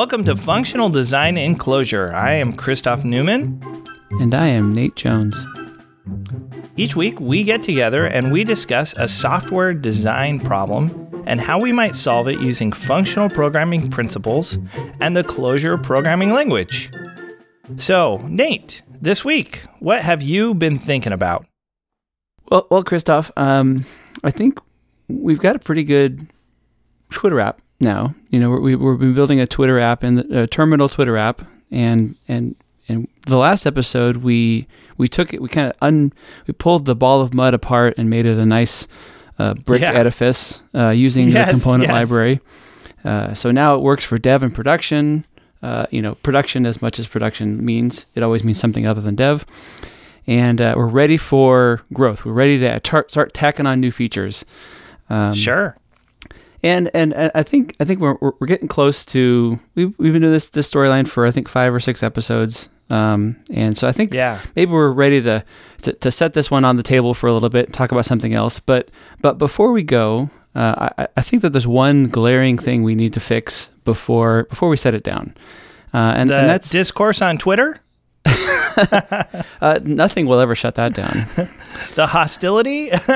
Welcome to Functional Design in Clojure. I am Christoph Neumann. And I am Nate Jones. Each week, we get together and we discuss a software design problem and how we might solve it using functional programming principles and the Clojure programming language. So, Nate, this week, what have you been thinking about? Well, well, Christoph, um, I think we've got a pretty good Twitter app now. You know, we, we've been building a Twitter app and a terminal Twitter app, and and and the last episode we we took it, we kind of un we pulled the ball of mud apart and made it a nice uh, brick Yeah. edifice uh, using Yes, the component yes. library. Uh, so now it works for dev and production. Uh, you know, production as much as production means, it always means something other than dev. And uh, we're ready for growth. We're ready to tar- start tacking on new features. Um, sure. And and I think I think we're we're we're getting close to we've we've been doing this this storyline for I think five or six episodes. Um, and so I think Yeah. maybe we're ready to, to to set this one on the table for a little bit, and talk about something else. But but before we go, uh, I I think that there's one glaring thing we need to fix before before we set it down. Uh, and, and that's discourse on Twitter? uh, nothing will ever shut that down. The hostility?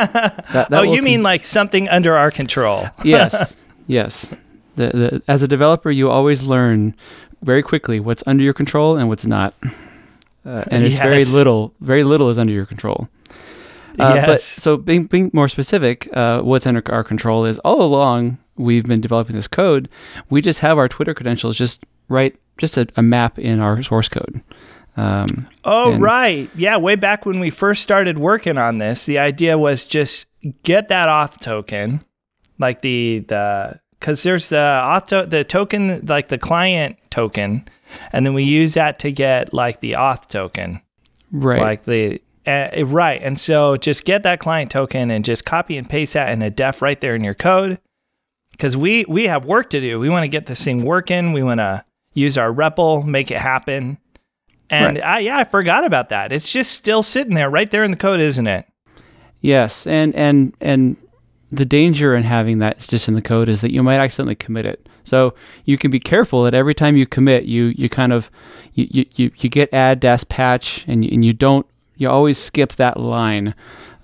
That, that oh, you mean like something under our control? yes, yes. The, the, as a developer, you always learn very quickly what's under your control and what's not, uh, and it's very little. Very little is under your control. Uh, But Yes. so being being more specific, uh, what's under our control is all along we've been developing this code. We just have our Twitter credentials just right, just a, a map in our source code. Um, Oh, right. Yeah, way back when we first started working on this, the idea was just get that auth token, like the the because there's the auth to- the token like the client token, and then we use that to get like the auth token, right. like the uh, right. And so just get that client token and just copy and paste that in a def right there in your code, because we we have work to do. We want to get this thing working. We want to use our REPL, make it happen. And Right. I, yeah, I forgot about that. It's just still sitting there right there in the code, isn't it? Yes, and and and the danger in having that is just in the code is that you might accidentally commit it. So you can be careful that every time you commit, you you kind of you you, you, you git add dash patch and you, and you don't you always skip that line.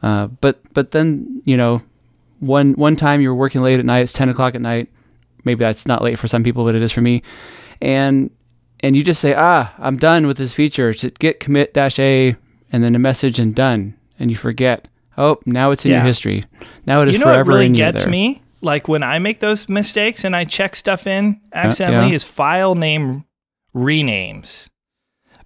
Uh, but but then you know one one time you're working late at night, it's ten o'clock at night. Maybe that's not late for some people, but it is for me. And and you just say, ah, I'm done with this feature. Just git commit dash a and then a message and done, and you forget. Oh, now it's in your history. Now it is you know what really in gets there. me? Like when I make those mistakes and I check stuff in accidentally yeah. is file name renames.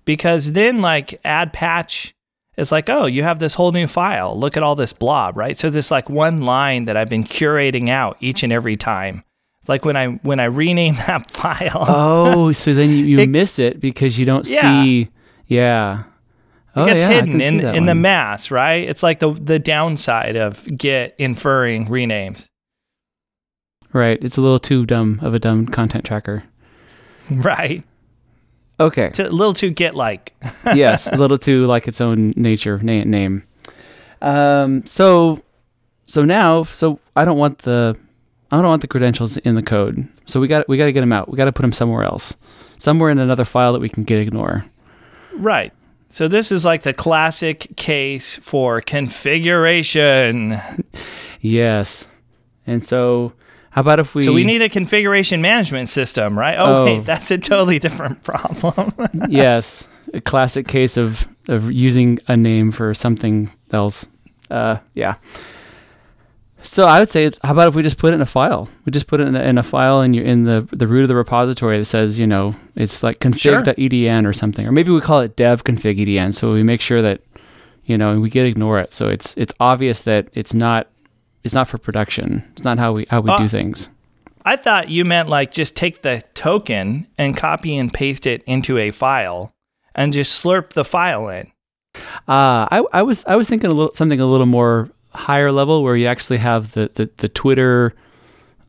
Because then like add patch is like, oh, you have this whole new file. Look at all this blob, right? So this like one line that I've been curating out each and every time. It's like when I when I rename that file. Oh, so then you, you It- miss it because you don't Yeah. see. Yeah. Oh, it gets yeah, hidden in in the mass, right? It's like the the downside of Git inferring renames. Right. It's a little too dumb of a dumb content tracker. Right. Okay. It's a little too Git like. yes, a little too like its own nature na- name. Um. So, so now, so I don't want the, I don't want the credentials in the code. So we got we got to get them out. We got to put them somewhere else, somewhere in another file that we can git ignore. Right. So this is like the classic case for configuration. Yes. And so, how about if we? so we need a configuration management system, right? Oh, Oh. wait, that's a totally different problem. yes, a classic case of of using a name for something else. Uh, yeah. So I would say, how about if we just put it in a file? We just put it in a, in a file in your in the the root of the repository that says, you know, it's like config.edn or something, or maybe we call it dev config.edn. So we make sure that, you know, we git ignore it. So it's it's obvious that it's not it's not for production. It's not how we how we Uh, do things. I thought you meant like just take the token and copy and paste it into a file and just slurp the file in. Uh, I, I was I was thinking a little something a little more higher level where you actually have the, the, the Twitter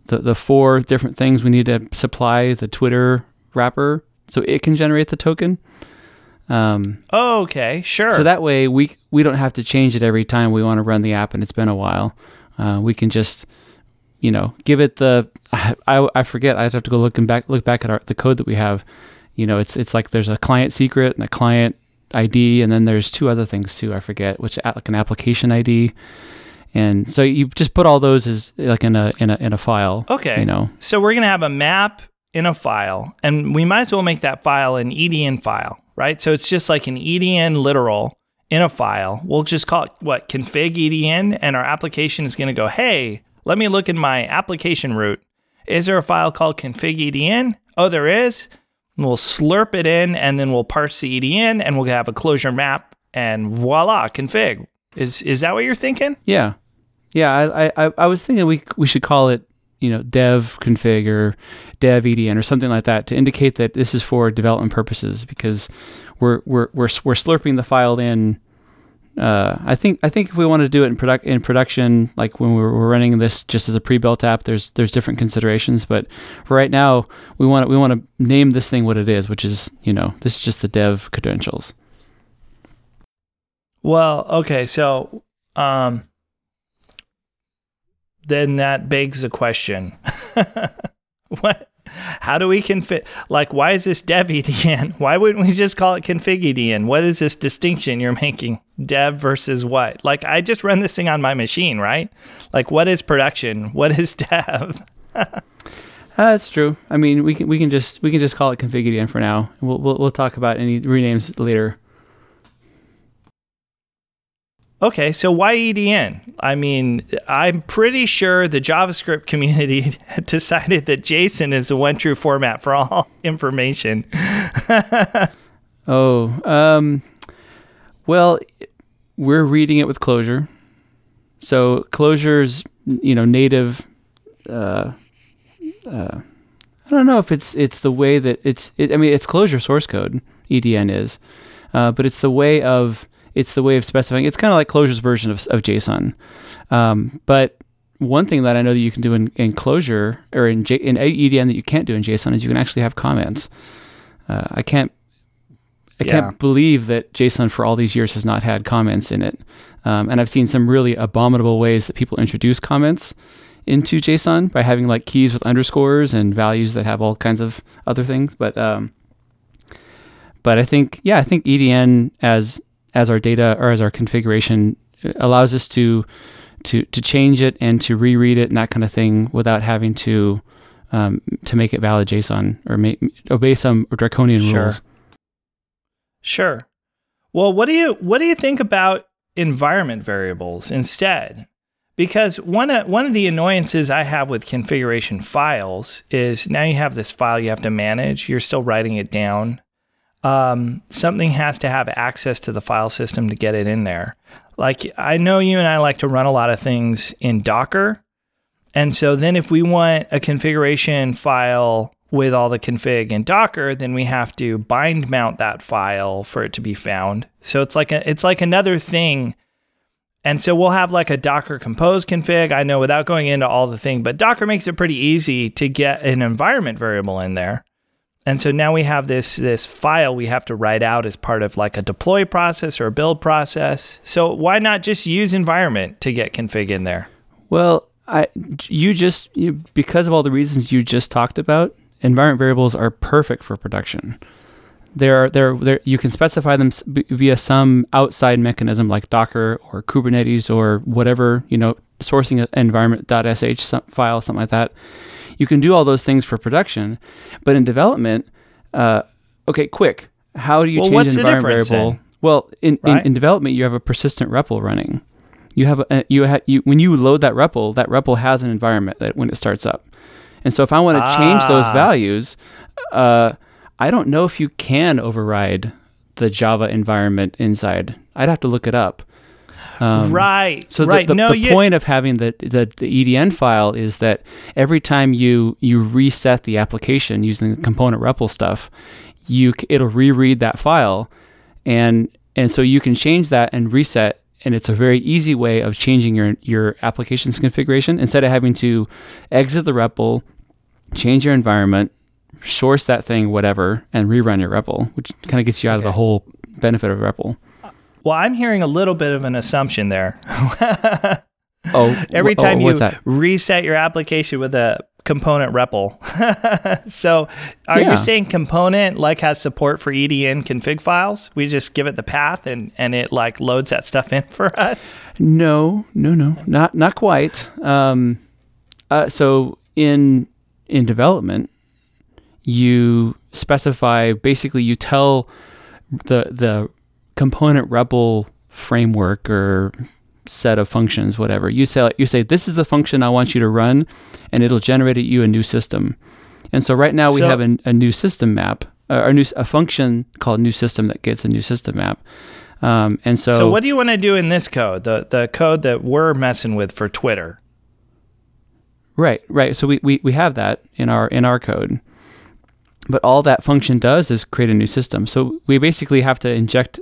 the, the four different things we need to supply the Twitter wrapper so it can generate the token. Um, Okay, sure. so that way we we don't have to change it every time we want to run the app and it's been a while. Uh, we can just you know, give it the I, I forget. I'd have to go look and back look back at our, the code that we have. You know, it's it's like there's a client secret and a client ID, and then there's two other things too. I forget which like an application ID. And so you just put all those as like in a in a in a file. Okay. You know. So we're gonna have a map in a file, and we might as well make that file an EDN file, right? So it's just like an EDN literal in a file. We'll just call it what config EDN, and our application is gonna go, hey, let me look in my application root. Is there a file called config EDN? Oh, there is. We'll slurp it in, and then we'll parse the EDN, and we'll have a Clojure map, and voila, config. Is is that what you're thinking? Yeah, yeah. I I, I was thinking we we should call it you know dev config or dev EDN or something like that to indicate that this is for development purposes because we're we're we're we're slurping the file in uh, I think I think if we want to do it in product in production, like when we're, we're, running this just as a pre-built app, there's there's different considerations. But right now, we want we want to name this thing what it is, which is you know this is just the dev credentials. Well, okay, so um, then that begs the question: what how do we config? Like, why is this dev EDN? Why wouldn't we just call it config EDN? What is this distinction you're making? Dev versus what? Like, I just run this thing on my machine, right? Like, what is production? What is dev? uh, that's true. I mean, we can we can just we can just call it config EDN for now. We'll we'll, we'll talk about any renames later. Okay, so why EDN? I mean, I'm pretty sure the JavaScript community decided that JSON is the one true format for all information. oh, um, well, we're reading it with Clojure. So Clojure's, you know, native. Uh, uh, I don't know if it's it's the way that it's. It, I mean, it's Clojure source code. EDN is, uh, but it's the way of it's the way of specifying. It's kind of like Clojure's version of, of JSON. Um, but one thing that I know that you can do in, in Clojure or in, J, in EDN that you can't do in JSON is you can actually have comments. Uh, I can't I yeah. can't believe that JSON for all these years has not had comments in it. Um, and I've seen some really abominable ways that people introduce comments into JSON by having like keys with underscores and values that have all kinds of other things. But um, but I think yeah, I think EDN as as our data or as our configuration allows us to to to change it and to reread it and that kind of thing without having to um, to make it valid JSON or make, obey some draconian sure. rules. Sure. Well, what do you what do you think about environment variables instead? Because one of, one of the annoyances I have with configuration files is now you have this file you have to manage. You're still writing it down um, something has to have access to the file system to get it in there. Like I know you and I like to run a lot of things in Docker. And so then if we want a configuration file with all the config in Docker, then we have to bind mount that file for it to be found. So it's like a, it's like another thing. And so we'll have like a Docker compose config. I know without going into all the thing, but Docker makes it pretty easy to get an environment variable in there. And so now we have this this file we have to write out as part of like a deploy process or a build process. So why not just use environment to get config in there? Well, I you just you, because of all the reasons you just talked about, environment variables are perfect for production. There, are there, there. You can specify them via some outside mechanism like Docker or Kubernetes or whatever you know, sourcing environment.sh file, something like that you can do all those things for production, but in development, uh, okay, quick. How do you well, change an environment variable? Then? Well, in, right? in, in development, you have a persistent REPL running. You have a, you ha- you when you load that REPL, that REPL has an environment that when it starts up. And so if I want to ah. change those values, uh, I don't know if you can override the Java environment inside. I'd have to look it up. Um, right. So right. the, the, no, the point of having the, the, the EDN file is that every time you you reset the application using the component REPL stuff, you it'll reread that file, and and so you can change that and reset. And it's a very easy way of changing your your application's configuration instead of having to exit the REPL, change your environment, source that thing, whatever, and rerun your REPL, which kind of gets you out okay. of the whole benefit of REPL. Well, I'm hearing a little bit of an assumption there. Oh, Every oh, time you that? reset your application with a component REPL. so are Yeah. you saying component like has support for EDN config files? We just give it the path and, and it like loads that stuff in for us? No, no, no, not not quite. Um, uh, so in in development, you specify basically you tell the the component REPL framework or set of functions, whatever you say. You say this is the function I want you to run, and it'll generate you a new system. And so right now we So- have a, a new system map, uh, or new a function called new system that gets a new system map. Um, and so, So what do you want to do in this code? The the code that we're messing with for Twitter. Right, right. So we, we, we have that in our in our code. But all that function does is create a new system. So we basically have to inject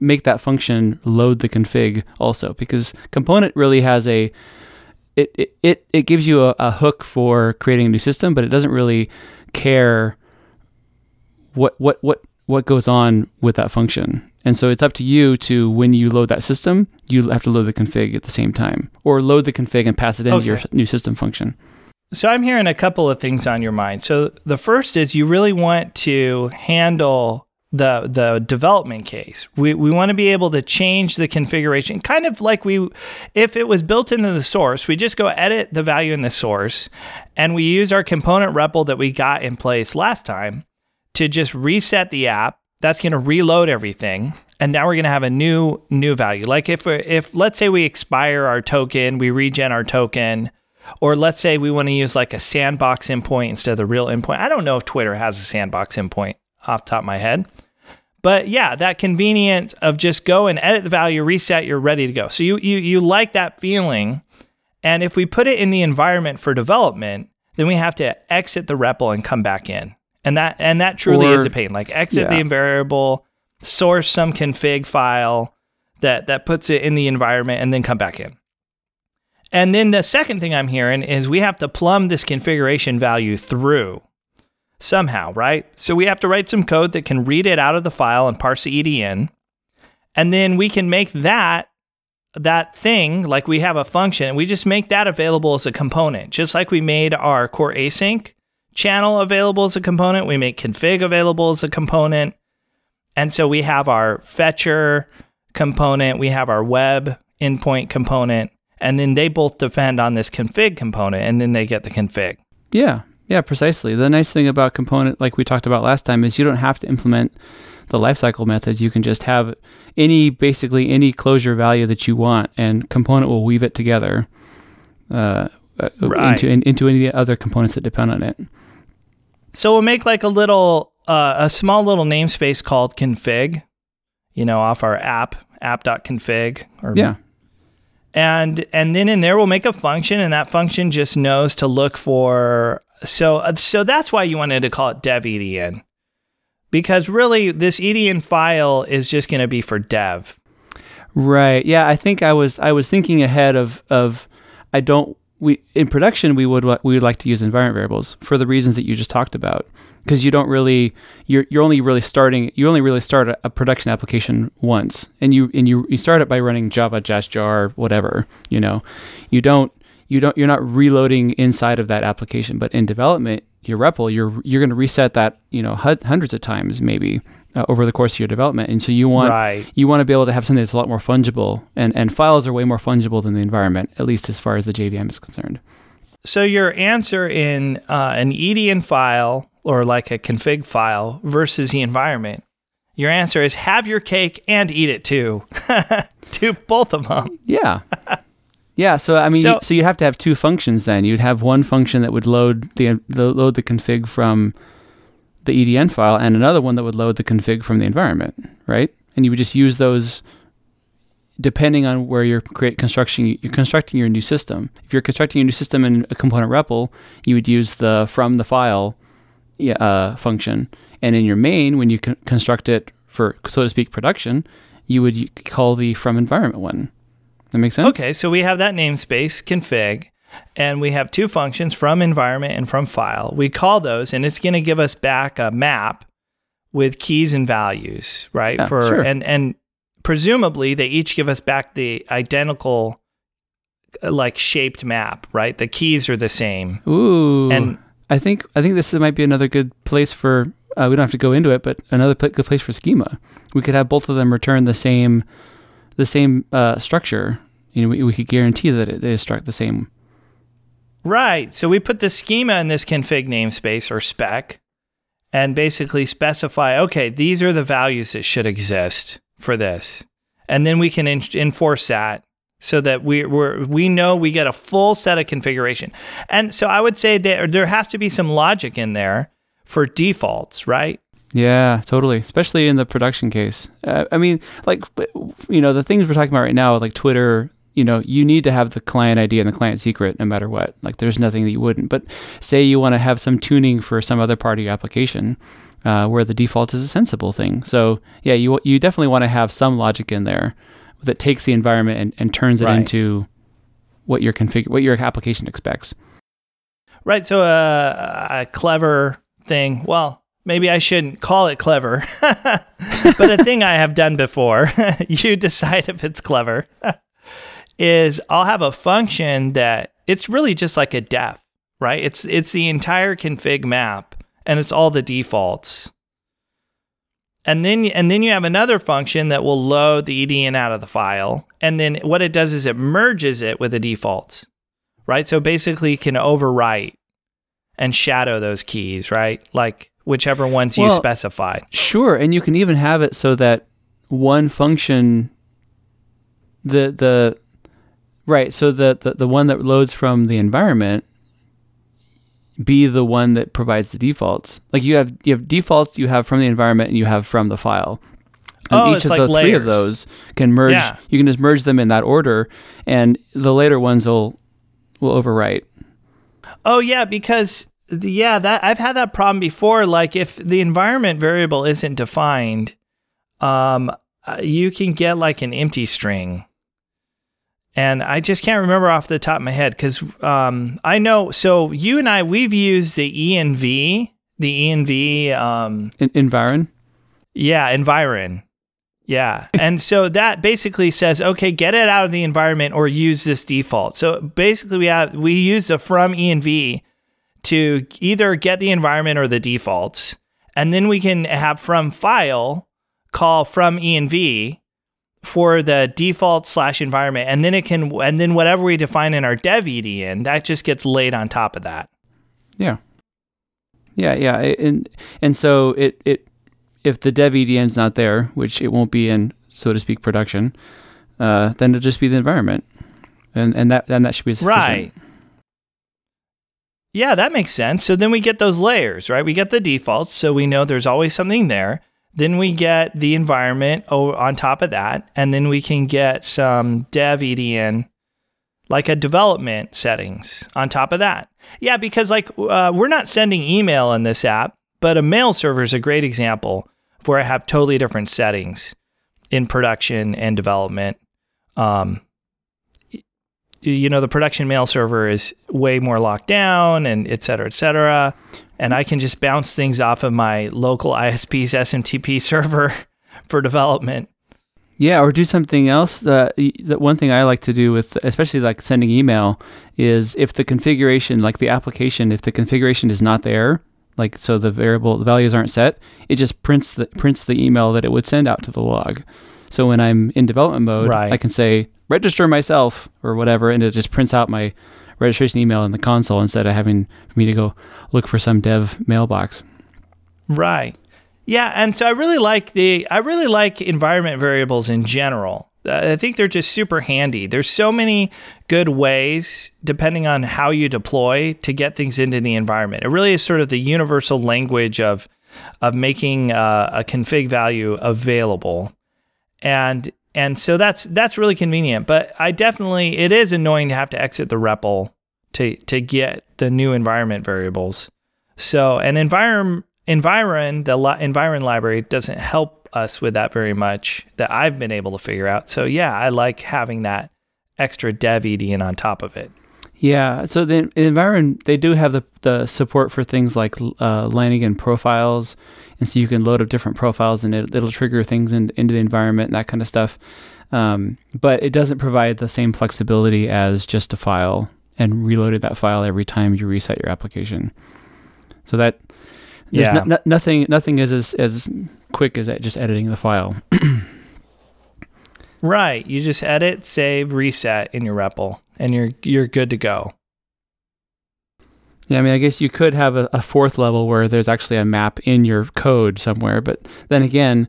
make that function load the config also because component really has a it it, it, it gives you a, a hook for creating a new system, but it doesn't really care what what what what goes on with that function. And so it's up to you to when you load that system, you have to load the config at the same time, or load the config and pass it into your new system function. So I'm hearing a couple of things on your mind. So the first is you really want to handle the the development case. We we want to be able to change the configuration, kind of like we if it was built into the source, we just go edit the value in the source and we use our component REPL that we got in place last time to just reset the app. That's going to reload everything. And now we're going to have a new new value. Like if if let's say we expire our token, we regen our token, or let's say we want to use like a sandbox endpoint instead of the real endpoint. I don't know if Twitter has a sandbox endpoint off top of my head. But yeah, that convenience of just go and edit the value, reset, you're ready to go. So you you you like that feeling. And if we put it in the environment for development, then we have to exit the REPL and come back in. And that and that truly Or- is a pain. Like exit yeah. the variable, source some config file that that puts it in the environment and then come back in. And then the second thing I'm hearing is we have to plumb this configuration value through somehow, right? So we have to write some code that can read it out of the file and parse the EDN. And then we can make that that thing like we have a function, we just make that available as a component. Just like we made our core async channel available as a component, we make config available as a component. And so we have our fetcher component, we have our web endpoint component, and then they both depend on this config component, and then they get the config. Yeah, yeah, precisely. The nice thing about component, like we talked about last time, is you don't have to implement the lifecycle methods. You can just have any, basically any Clojure value that you want, and component will weave it together uh, uh, Right. into in, into any other components that depend on it. So we'll make like a little, uh, a small little namespace called config, you know, off our app, app.config. Or, Yeah, And, and then in there we'll make a function and that function just knows to look for, so, uh, so that's why you wanted to call it dev EDN. Because really this EDN file is just going to be for dev. Right. Yeah, I think I was I was thinking ahead of of I don't we in production we would we would like to use environment variables for the reasons that you just talked about. Because you don't really you're you're only really starting you only really start a, a production application once. And you and you you start it by running Java Just jar whatever you know. You don't you don't you're not reloading inside of that application but in development your REPL you're you're going to reset that you know hundreds of times maybe uh, over the course of your development and so you want Right. you want to be able to have something that's a lot more fungible and, and files are way more fungible than the environment at least as far as the jvm is concerned So your answer in uh, an EDN file or like a config file versus the environment, your answer is have your cake and eat it too. Do both of them. yeah yeah so i mean So- you, so you have to have two functions then. You'd have one function that would load the, the load the config from the edn file and another one that would load the config from the environment right? And you would just use those depending on where you're create construction you're constructing your new system. If you're constructing a new system in a component REPL you would use the from the file uh, function. And in your main when you con- construct it for so to speak production you would call the from environment one that makes sense Okay, so we have that namespace config and we have two functions from environment and from file. We call those and it's going to give us back a map with keys and values, right? Yeah, For sure. and and presumably they each give us back the identical like shaped map, right? The keys are the same. Ooh. And- I think I think this might be another good place for. Uh, we don't have to go into it, but another pl- good place for schema. We could have both of them return the same, the same uh, structure. You know, we, we could guarantee that it, they instruct the same. Right. So we put the schema in this config namespace or spec and basically specify okay, these are the values that should exist for this. And then we can en- enforce that so that we we we know we get a full set of configuration. And so I would say that there has to be some logic in there for defaults, right? Yeah, totally. Especially in the production case. Uh, I mean, like, you know, the things we're talking about right now, like Twitter, you know, you need to have the client ID and the client secret no matter what. Like, there's nothing that you wouldn't. But say you want to have some tuning for some other part of your application uh, where the default is a sensible thing. So, yeah, you, you definitely want to have some logic in there that takes the environment and, and turns it Right. into what your config- what your application expects. Right. So uh, a clever thing. Well, maybe I shouldn't call it clever, but a thing I have done before. you decide if it's clever. is I'll have a function that it's really just like a def, right? It's it's the entire config map and it's all the defaults. And then and then you have another function that will load the EDN out of the file. And then what it does is it merges it with the defaults. Right? So basically you can overwrite and shadow those keys, right? Like whichever ones you specify. Sure, and you can even have it so that one function the the right, so the, the the one that loads from the environment be the one that provides the defaults. Like you have you have defaults you have from the environment and you have from the file. And Oh, each of like the three of those can merge Yeah. you can just merge them in that order and the later ones will will overwrite. Oh yeah, because yeah, that I've had that problem before. Like if the environment variable isn't defined, um, uh, you can get like an empty string. And I just can't remember off the top of my head because um, I know. So you and I, we've used the env, the env, um, En- environ? yeah, environ. Yeah. And so that basically says, okay, get it out of the environment or use this default. So basically we have we use the from env to either get the environment or the defaults. And then we can have from file call from env for the default slash environment. And then it can and then whatever we define in our dev EDN, that just gets laid on top of that. Yeah. Yeah, yeah, and and so it it if the dev EDN's not there, which it won't be in so to speak production, uh, then it'll just be the environment, and and that then that should be sufficient. Right. Yeah, that makes sense. So then we get those layers, right? We get the defaults, so we know there's always something there. Then we get the environment on top of that, and then we can get some dev EDN, like a development settings on top of that. Yeah, because like uh, we're not sending email in this app, but a mail server is a great example where I have totally different settings in production and development. Um, you know the production mail server is way more locked down and et cetera, et cetera. And I can just bounce things off of my local ISP's SMTP server for development. Yeah, or do something else. The one thing I like to do with, especially like sending email, is if the configuration, like the application, if the configuration is not there, like so the variable, the values aren't set, it just prints the prints the email that it would send out to the log. So when I'm in development mode, Right. I can say register myself or whatever, and it just prints out my registration email in the console instead of having me to go look for some dev mailbox. Right. Yeah, and so I really like the I really like environment variables in general. Uh, I think they're just super handy. There's so many good ways depending on how you deploy to get things into the environment. It really is sort of the universal language of of making uh, a config value available. And and so that's that's really convenient, but I definitely it is annoying to have to exit the REPL to to get the new environment variables. So an environ environ the li- environ library doesn't help us with that very much that I've been able to figure out. So yeah, I like having that extra dev EDN on top of it. Yeah, so the environment they do have the the support for things like uh, Leiningen profiles, and so you can load up different profiles and it, it'll trigger things in, into the environment and that kind of stuff. Um, but it doesn't provide the same flexibility as just a file and reloading that file every time you reset your application. So that there's Yeah. no- nothing nothing is as, as quick as just editing the file. Right. You just edit, save, reset in your REPL, and you're you're good to go. Yeah, I mean, I guess you could have a, a fourth level where there's actually a map in your code somewhere, but then again,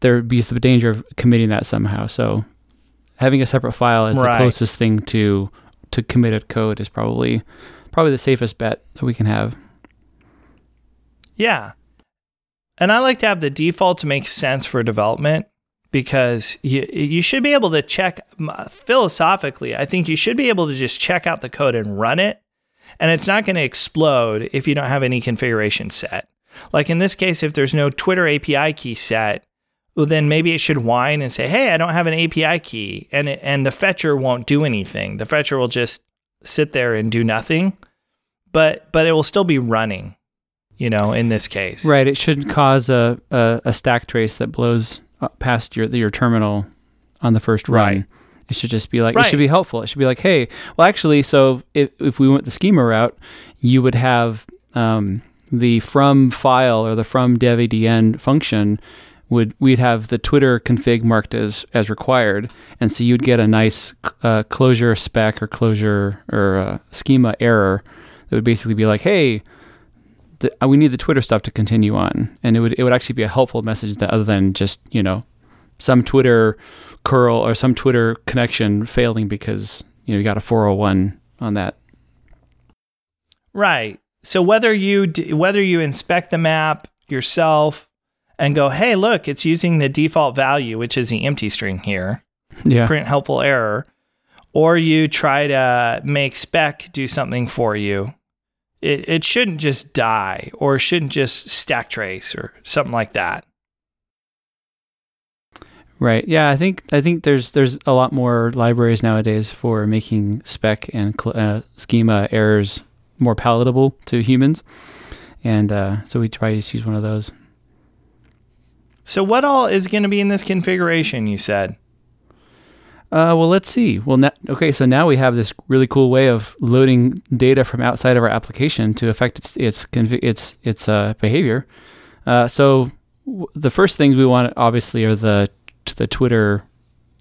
there would be the danger of committing that somehow. So having a separate file as Right. the closest thing to to committed code is probably probably the safest bet that we can have. Yeah. And I like to have the default to make sense for development because you you should be able to check philosophically. I think you should be able to just check out the code and run it, and it's not going to explode if you don't have any configuration set. Like in this case, if there's no Twitter API key set, well, then maybe it should whine and say, "Hey, I don't have an API key," and it, and the fetcher won't do anything. The fetcher will just sit there and do nothing, but but it will still be running. You know, in this case, Right. It shouldn't cause a, a, a stack trace that blows past your your terminal on the first run. Right. It should just be like it should be helpful. It should be like, hey, well, actually, so if if we went the schema route, you would have um, the from file or the from dev function would we'd have the Twitter config marked as as required, and so you'd get a nice uh, Clojure spec or Clojure or uh, schema error that would basically be like, hey, the, uh, we need the Twitter stuff to continue on, and it would it would actually be a helpful message that other than just you know some Twitter curl or some Twitter connection failing because you know you got a 401 on that. Right. So whether you d- whether you inspect the map yourself and go, "Hey, look, it's using the default value, which is the empty string here, Yeah, print helpful error," or you try to make spec do something for you, it it shouldn't just die or it shouldn't just stack trace or something like that. right. Yeah, I think I think there's there's a lot more libraries nowadays for making spec and cl- uh, schema errors more palatable to humans, and uh, so we try to use one of those. So what all is going to be in this configuration? You said. Uh, well, let's see. Well, na- okay, so now we have this really cool way of loading data from outside of our application to affect its its confi- its its uh, behavior. Uh, so w- the first things we want obviously are the t- the Twitter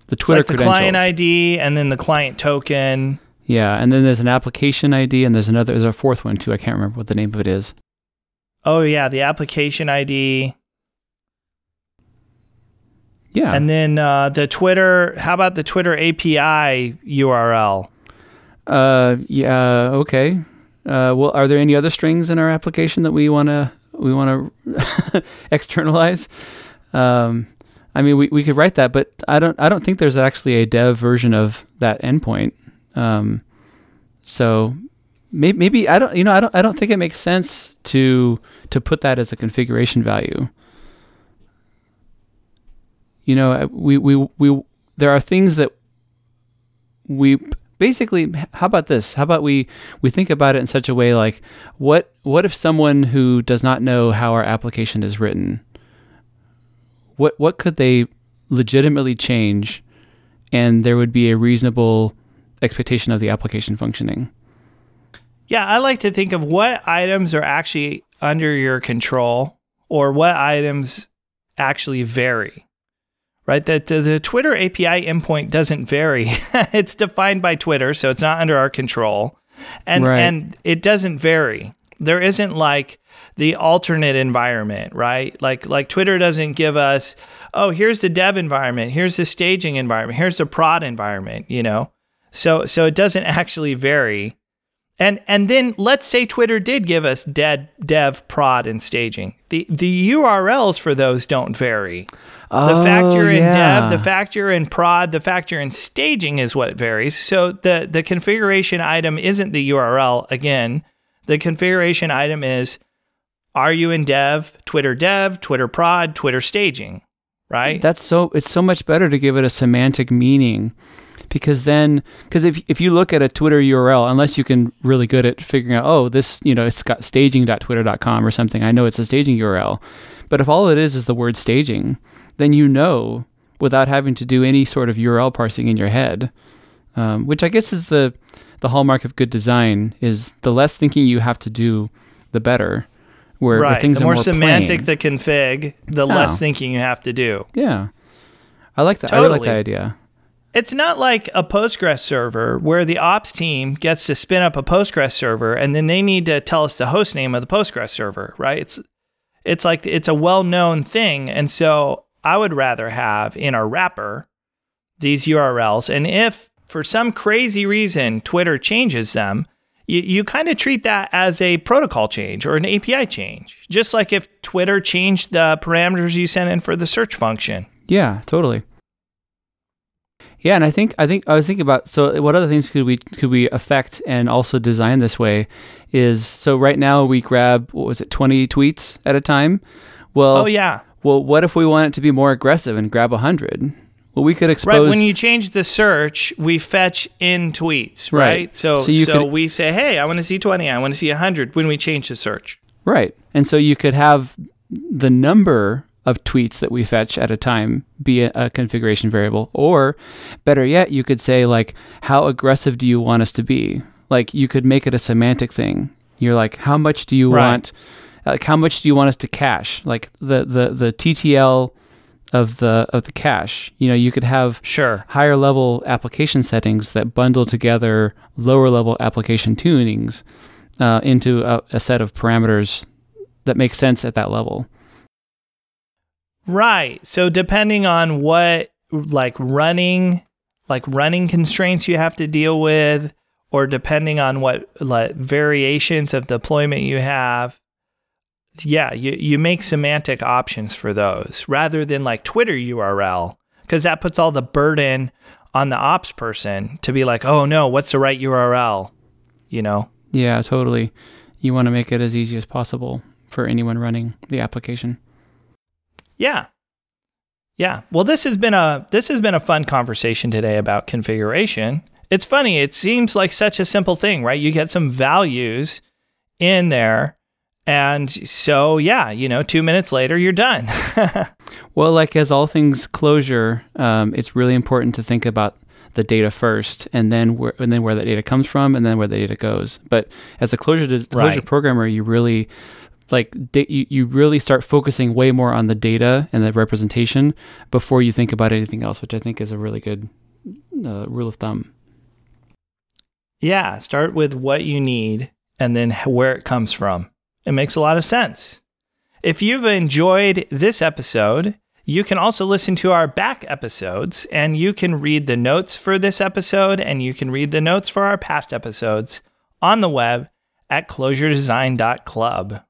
the It's Twitter like the client ID and then the client token. Yeah, and then there's an application ID, and there's another. There's a fourth one too. I can't remember what the name of it is. Oh yeah, the application ID. Yeah, And then uh, the Twitter, how about the Twitter API URL? Uh, yeah. Okay. Uh, well, are there any other strings in our application that we want to we want to externalize? Um, I mean, we, we could write that, but I don't I don't think there's actually a dev version of that endpoint. Um, so maybe, maybe I don't you know I don't I don't think it makes sense to to put that as a configuration value. You know, uh, we we we there are things that we basically how about this how about we we think about it in such a way like what what if someone who does not know how our application is written what what could they legitimately change and there would be a reasonable expectation of the application functioning Yeah, I like to think of what items are actually under your control or what items actually vary. Right? The, the, the Twitter API endpoint doesn't vary. it's defined by Twitter, so it's not under our control. And Right. and it doesn't vary. There isn't like the alternate environment, right? Like like Twitter doesn't give us, oh, here's the dev environment, here's the staging environment, here's the prod environment, you know. So so it doesn't actually vary. And and then let's say Twitter did give us dead dev, prod, and staging. The the URLs for those don't vary. Oh, The fact you're in dev, the fact you're in prod, the fact you're in staging is what varies. So the the configuration item isn't the URL again. The configuration item is are you in dev, Twitter dev, Twitter prod, Twitter staging, right? That's so it's so much better to give it a semantic meaning because then because if if you look at a Twitter URL unless you can really good at figuring out oh this you know it's got staging.twitter.com or something I know it's a staging URL but if all it is is the word staging then you know without having to do any sort of URL parsing in your head, um, which I guess is the the hallmark of good design. Is the less thinking you have to do, the better. Where, right. where things the are more, more semantic plain. the config, the Oh. less thinking you have to do. yeah, I like that. I really like Totally. that idea. It's not like a Postgres server where the ops team gets to spin up a Postgres server and then they need to tell us the host name of the Postgres server, right? It's it's like it's a well-known thing and so I would rather have in our wrapper these URLs and if for some crazy reason Twitter changes them, you, you kind of treat that as a protocol change or an API change. Just like if Twitter changed the parameters you sent in for the search function. Yeah, totally. Yeah, and I think I think I was thinking about so what other things could we could we affect and also design this way is so right now we grab what was it 20 tweets at a time. Well, oh yeah. well what if we want it to be more aggressive and grab 100? Well, we could expose Right. When you change the search, we fetch in tweets, right? Right. So, So so, could- we say, hey, I want to see 20, I want to see 100 when we change the search. Right. And so you could have the number of tweets that we fetch at a time be a, a configuration variable. Or better yet, you could say, like, how aggressive do you want us to be? Like, you could make it a semantic thing. You're like, how much do you Right. want? Like, how much do you want us to cache? Like the, the, the TTL of the of the cache. You know, you could have Sure. higher level application settings that bundle together lower level application tunings uh, into a, a set of parameters that make sense at that level. Right. So depending on what like running like running constraints you have to deal with or depending on what like variations of deployment you have yeah, you you make semantic options for those rather than like Twitter URL cuz that puts all the burden on the ops person to be like, "Oh no, what's the right URL?" You know. Yeah, totally. You want to make it as easy as possible for anyone running the application. Yeah. Yeah. Well, this has been a this has been a fun conversation today about configuration. It's funny, it seems like such a simple thing, right? You get some values in there and so yeah, you know, 2 minutes later you're done. Well, like as all things Clojure, um, it's really important to think about the data first, and then where and then where that data comes from, and then where the data goes. But as a Clojure Clojure Right. programmer, you really like you, you really start focusing way more on the data and the representation before you think about anything else, which I think is a really good uh, rule of thumb. yeah, start with what you need and then where it comes from. It makes a lot of sense. If you've enjoyed this episode, you can also listen to our back episodes and you can read the notes for this episode and you can read the notes for our past episodes on the web at clojuredesign.club.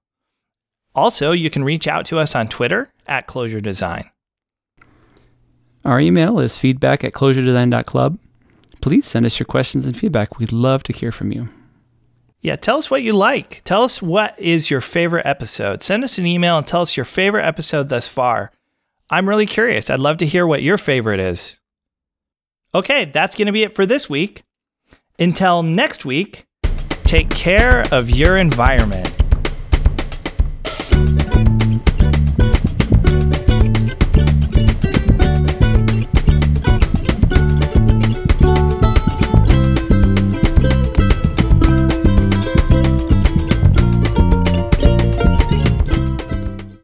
Also, you can reach out to us on Twitter at Clojure Design. Our email is feedback at clojuredesign.club. Please send us your questions and feedback. We'd love to hear from you. Yeah, tell us what you like. Tell us what is your favorite episode. Send us an email and tell us your favorite episode thus far. I'm really curious. I'd love to hear what your favorite is. Okay, that's going to be it for this week. Until next week, take care of your environment.